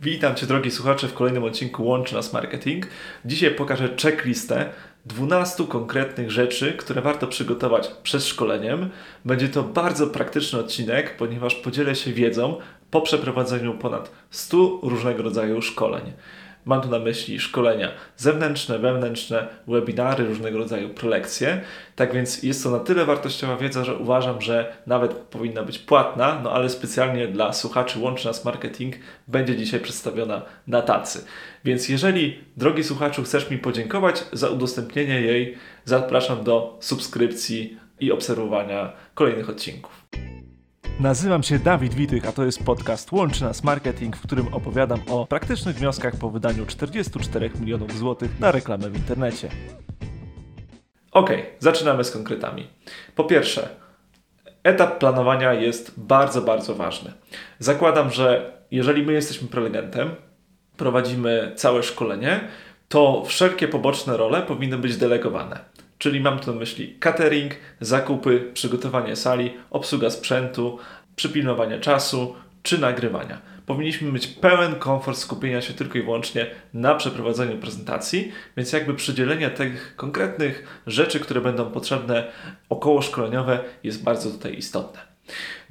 Witam Cię drogi słuchacze w kolejnym odcinku Łączy Nas Marketing. Dzisiaj pokażę checklistę 12 konkretnych rzeczy, które warto przygotować przed szkoleniem. Będzie to bardzo praktyczny odcinek, ponieważ podzielę się wiedzą po przeprowadzeniu ponad 100 różnego rodzaju szkoleń. Mam tu na myśli szkolenia zewnętrzne, wewnętrzne, webinary, różnego rodzaju prelekcje. Tak więc jest to na tyle wartościowa wiedza, że uważam, że nawet powinna być płatna, no ale specjalnie dla słuchaczy Łączy Nas Marketing będzie dzisiaj przedstawiona na tacy. Więc jeżeli, drogi słuchaczu, chcesz mi podziękować za udostępnienie jej, zapraszam do subskrypcji i obserwowania kolejnych odcinków. Nazywam się Dawid Witych, a to jest podcast Łączy Nas Marketing, w którym opowiadam o praktycznych wnioskach po wydaniu 44 milionów złotych na reklamę w internecie. Ok, zaczynamy z konkretami. Po pierwsze, etap planowania jest bardzo, bardzo ważny. Zakładam, że jeżeli my jesteśmy prelegentem, prowadzimy całe szkolenie, to wszelkie poboczne role powinny być delegowane. Czyli mam tu na myśli catering, zakupy, przygotowanie sali, obsługa sprzętu, przypilnowanie czasu czy nagrywania. Powinniśmy mieć pełen komfort skupienia się tylko i wyłącznie na przeprowadzeniu prezentacji, więc jakby przydzielenie tych konkretnych rzeczy, które będą potrzebne około szkoleniowe jest bardzo tutaj istotne.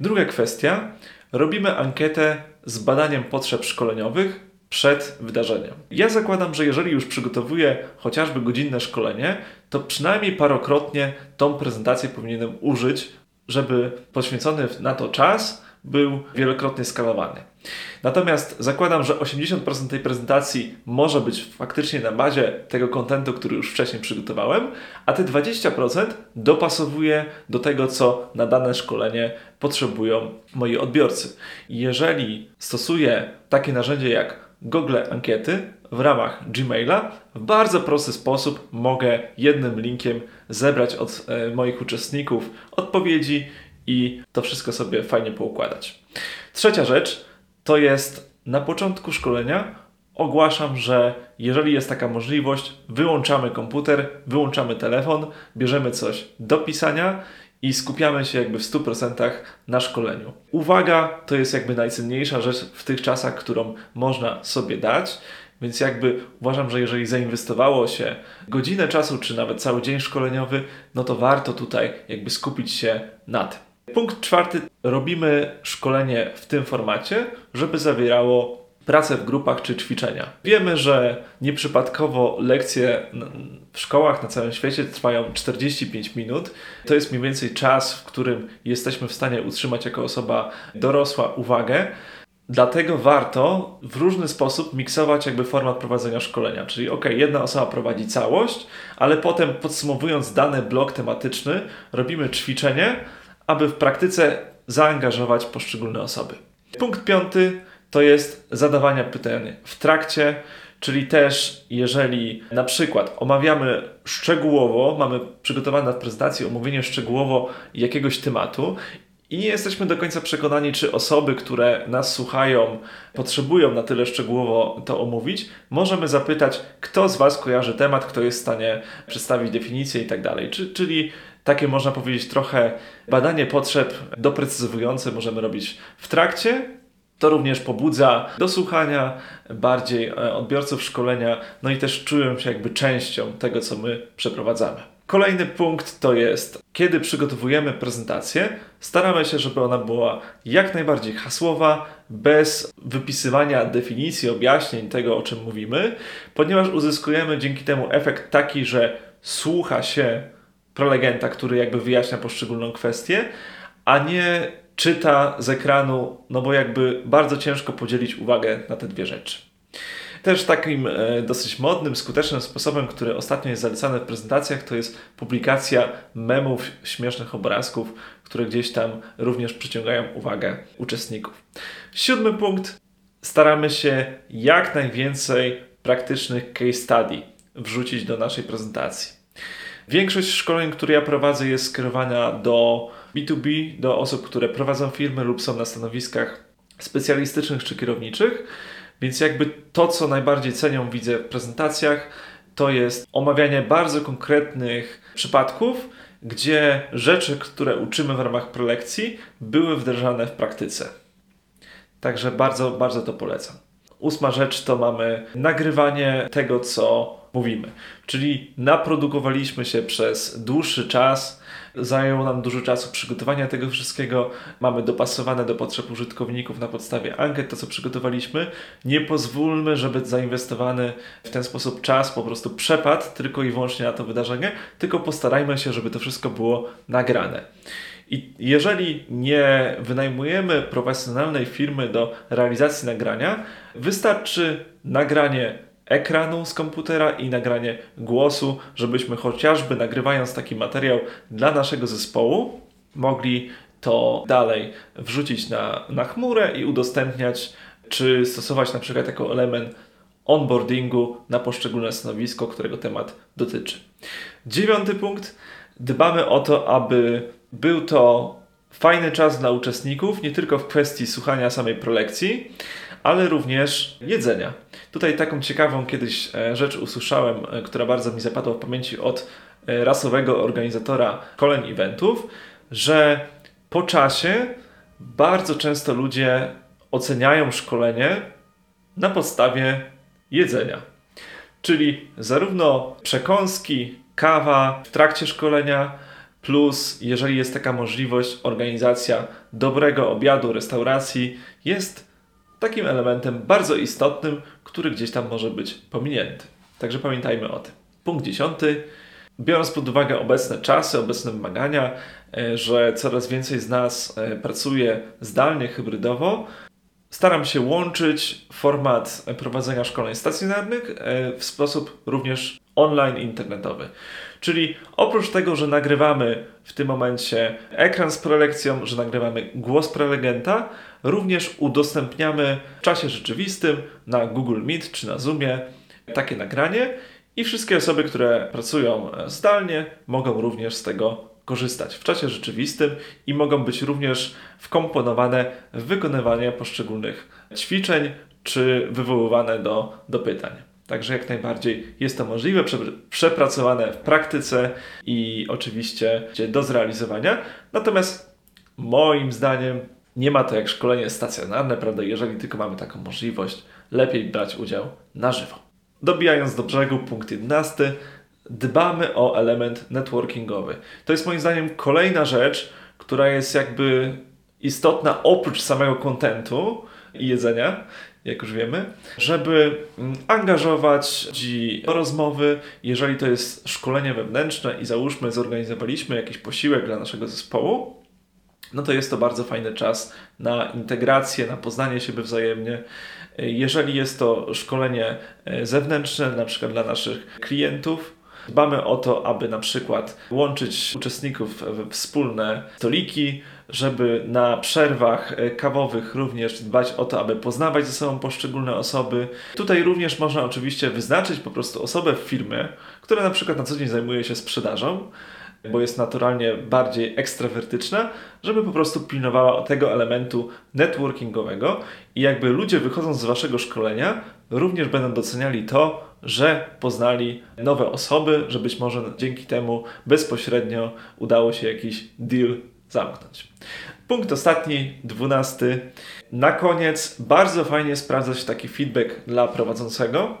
Druga kwestia, robimy ankietę z badaniem potrzeb szkoleniowych przed wydarzeniem. Ja zakładam, że jeżeli już przygotowuję chociażby godzinne szkolenie, to przynajmniej parokrotnie tą prezentację powinienem użyć, żeby poświęcony na to czas był wielokrotnie skalowany. Natomiast zakładam, że 80% tej prezentacji może być faktycznie na bazie tego kontentu, który już wcześniej przygotowałem, a te 20% dopasowuję do tego, co na dane szkolenie potrzebują moi odbiorcy. Jeżeli stosuję takie narzędzie jak Google Ankiety w ramach Gmaila w bardzo prosty sposób mogę jednym linkiem zebrać od e, moich uczestników odpowiedzi i to wszystko sobie fajnie poukładać. Trzecia rzecz to jest na początku szkolenia ogłaszam, że jeżeli jest taka możliwość, wyłączamy komputer, wyłączamy telefon, bierzemy coś do pisania i skupiamy się jakby w 100% na szkoleniu. Uwaga to jest jakby najcenniejsza rzecz w tych czasach, którą można sobie dać. Więc jakby uważam, że jeżeli zainwestowało się godzinę czasu, czy nawet cały dzień szkoleniowy, no to warto tutaj jakby skupić się na tym. Punkt czwarty. Robimy szkolenie w tym formacie, żeby zawierało pracę w grupach czy ćwiczenia. Wiemy, że nieprzypadkowo lekcje w szkołach na całym świecie trwają 45 minut. To jest mniej więcej czas, w którym jesteśmy w stanie utrzymać jako osoba dorosła uwagę. Dlatego warto w różny sposób miksować jakby format prowadzenia szkolenia. Czyli ok, jedna osoba prowadzi całość, ale potem podsumowując dany blok tematyczny, robimy ćwiczenie, aby w praktyce zaangażować poszczególne osoby. Punkt piąty to jest zadawanie pytań w trakcie, czyli też jeżeli na przykład omawiamy szczegółowo, mamy przygotowane na prezentacji omówienie szczegółowo jakiegoś tematu i nie jesteśmy do końca przekonani, czy osoby, które nas słuchają, potrzebują na tyle szczegółowo to omówić. Możemy zapytać, kto z Was kojarzy temat, kto jest w stanie przedstawić definicję i tak dalej. Czyli takie można powiedzieć trochę badanie potrzeb doprecyzowujące możemy robić w trakcie. To również pobudza do słuchania bardziej e, odbiorców szkolenia, no i też czują się jakby częścią tego, co my przeprowadzamy. Kolejny punkt to jest, kiedy przygotowujemy prezentację, staramy się, żeby ona była jak najbardziej hasłowa, bez wypisywania definicji, objaśnień tego, o czym mówimy, ponieważ uzyskujemy dzięki temu efekt taki, że słucha się prelegenta, który jakby wyjaśnia poszczególną kwestię, a nie czyta z ekranu, no bo jakby bardzo ciężko podzielić uwagę na te dwie rzeczy. Też takim e, dosyć modnym, skutecznym sposobem, który ostatnio jest zalecany w prezentacjach, to jest publikacja memów, śmiesznych obrazków, które gdzieś tam również przyciągają uwagę uczestników. Siódmy punkt. Staramy się jak najwięcej praktycznych case study wrzucić do naszej prezentacji. Większość szkoleń, które ja prowadzę, jest skierowana do B2B, do osób, które prowadzą firmy lub są na stanowiskach specjalistycznych czy kierowniczych. Więc jakby to, co najbardziej cenią widzę w prezentacjach, to jest omawianie bardzo konkretnych przypadków, gdzie rzeczy, które uczymy w ramach prelekcji, były wdrażane w praktyce. Także bardzo, bardzo to polecam. ósma rzecz to mamy nagrywanie tego, co mówimy. Czyli naprodukowaliśmy się przez dłuższy czas, zajęło nam dużo czasu przygotowania tego wszystkiego, mamy dopasowane do potrzeb użytkowników na podstawie ankiet to, co przygotowaliśmy. Nie pozwólmy, żeby zainwestowany w ten sposób czas po prostu przepadł tylko i wyłącznie na to wydarzenie, tylko postarajmy się, żeby to wszystko było nagrane. I jeżeli nie wynajmujemy profesjonalnej firmy do realizacji nagrania, wystarczy nagranie ekranu z komputera i nagranie głosu, żebyśmy chociażby nagrywając taki materiał dla naszego zespołu mogli to dalej wrzucić na, na chmurę i udostępniać, czy stosować na przykład jako element onboardingu na poszczególne stanowisko, którego temat dotyczy. Dziewiąty punkt. Dbamy o to, aby był to fajny czas dla uczestników, nie tylko w kwestii słuchania samej prelekcji, ale również jedzenia. Tutaj taką ciekawą kiedyś e, rzecz usłyszałem, e, która bardzo mi zapadła w pamięci od e, rasowego organizatora koleń eventów, że po czasie bardzo często ludzie oceniają szkolenie na podstawie jedzenia. Czyli zarówno przekąski, kawa w trakcie szkolenia, plus jeżeli jest taka możliwość, organizacja dobrego obiadu, restauracji jest takim elementem bardzo istotnym, który gdzieś tam może być pominięty. Także pamiętajmy o tym. Punkt dziesiąty. Biorąc pod uwagę obecne czasy, obecne wymagania, e, że coraz więcej z nas e, pracuje zdalnie, hybrydowo, staram się łączyć format prowadzenia szkoleń stacjonarnych e, w sposób również online internetowy. Czyli oprócz tego, że nagrywamy w tym momencie ekran z prelekcją, że nagrywamy głos prelegenta, również udostępniamy w czasie rzeczywistym na Google Meet czy na Zoomie takie nagranie i wszystkie osoby, które pracują zdalnie, mogą również z tego korzystać w czasie rzeczywistym i mogą być również wkomponowane w wykonywanie poszczególnych ćwiczeń czy wywoływane do, do pytań. Także jak najbardziej jest to możliwe, przepracowane w praktyce i oczywiście do zrealizowania. Natomiast moim zdaniem nie ma to jak szkolenie stacjonarne, prawda? Jeżeli tylko mamy taką możliwość, lepiej brać udział na żywo. Dobijając do brzegu, punkt 11. Dbamy o element networkingowy. To jest moim zdaniem kolejna rzecz, która jest jakby istotna oprócz samego kontentu i jedzenia, jak już wiemy, żeby mm, angażować ludzi do rozmowy, jeżeli to jest szkolenie wewnętrzne i załóżmy zorganizowaliśmy jakiś posiłek dla naszego zespołu, no to jest to bardzo fajny czas na integrację, na poznanie siebie wzajemnie. Jeżeli jest to szkolenie e, zewnętrzne, na przykład dla naszych klientów, Dbamy o to, aby na przykład łączyć uczestników w wspólne stoliki, żeby na przerwach e, kawowych również dbać o to, aby poznawać ze sobą poszczególne osoby. Tutaj również można oczywiście wyznaczyć po prostu osobę w firmie, która na przykład na co dzień zajmuje się sprzedażą, bo jest naturalnie bardziej ekstrawertyczna, żeby po prostu pilnowała tego elementu networkingowego i jakby ludzie wychodząc z waszego szkolenia również będą doceniali to, że poznali nowe osoby, że być może dzięki temu bezpośrednio udało się jakiś deal zamknąć. Punkt ostatni, dwunasty. Na koniec bardzo fajnie sprawdza się taki feedback dla prowadzącego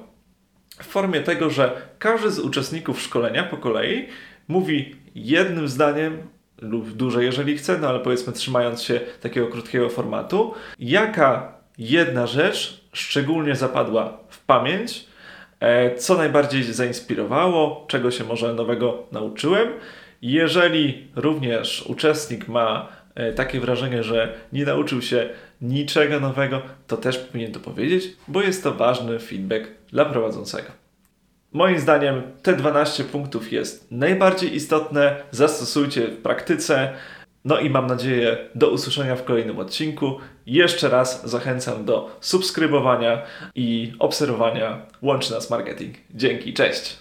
w formie tego, że każdy z uczestników szkolenia po kolei mówi jednym zdaniem lub dłużej, jeżeli chce, no ale powiedzmy trzymając się takiego krótkiego formatu, jaka jedna rzecz szczególnie zapadła w pamięć, co najbardziej zainspirowało, czego się może nowego nauczyłem. Jeżeli również uczestnik ma e, takie wrażenie, że nie nauczył się niczego nowego, to też powinien to powiedzieć, bo jest to ważny feedback dla prowadzącego. Moim zdaniem te 12 punktów jest najbardziej istotne. Zastosujcie w praktyce. No i mam nadzieję do usłyszenia w kolejnym odcinku. Jeszcze raz zachęcam do subskrybowania i obserwowania Łączy Nas Marketing. Dzięki, cześć!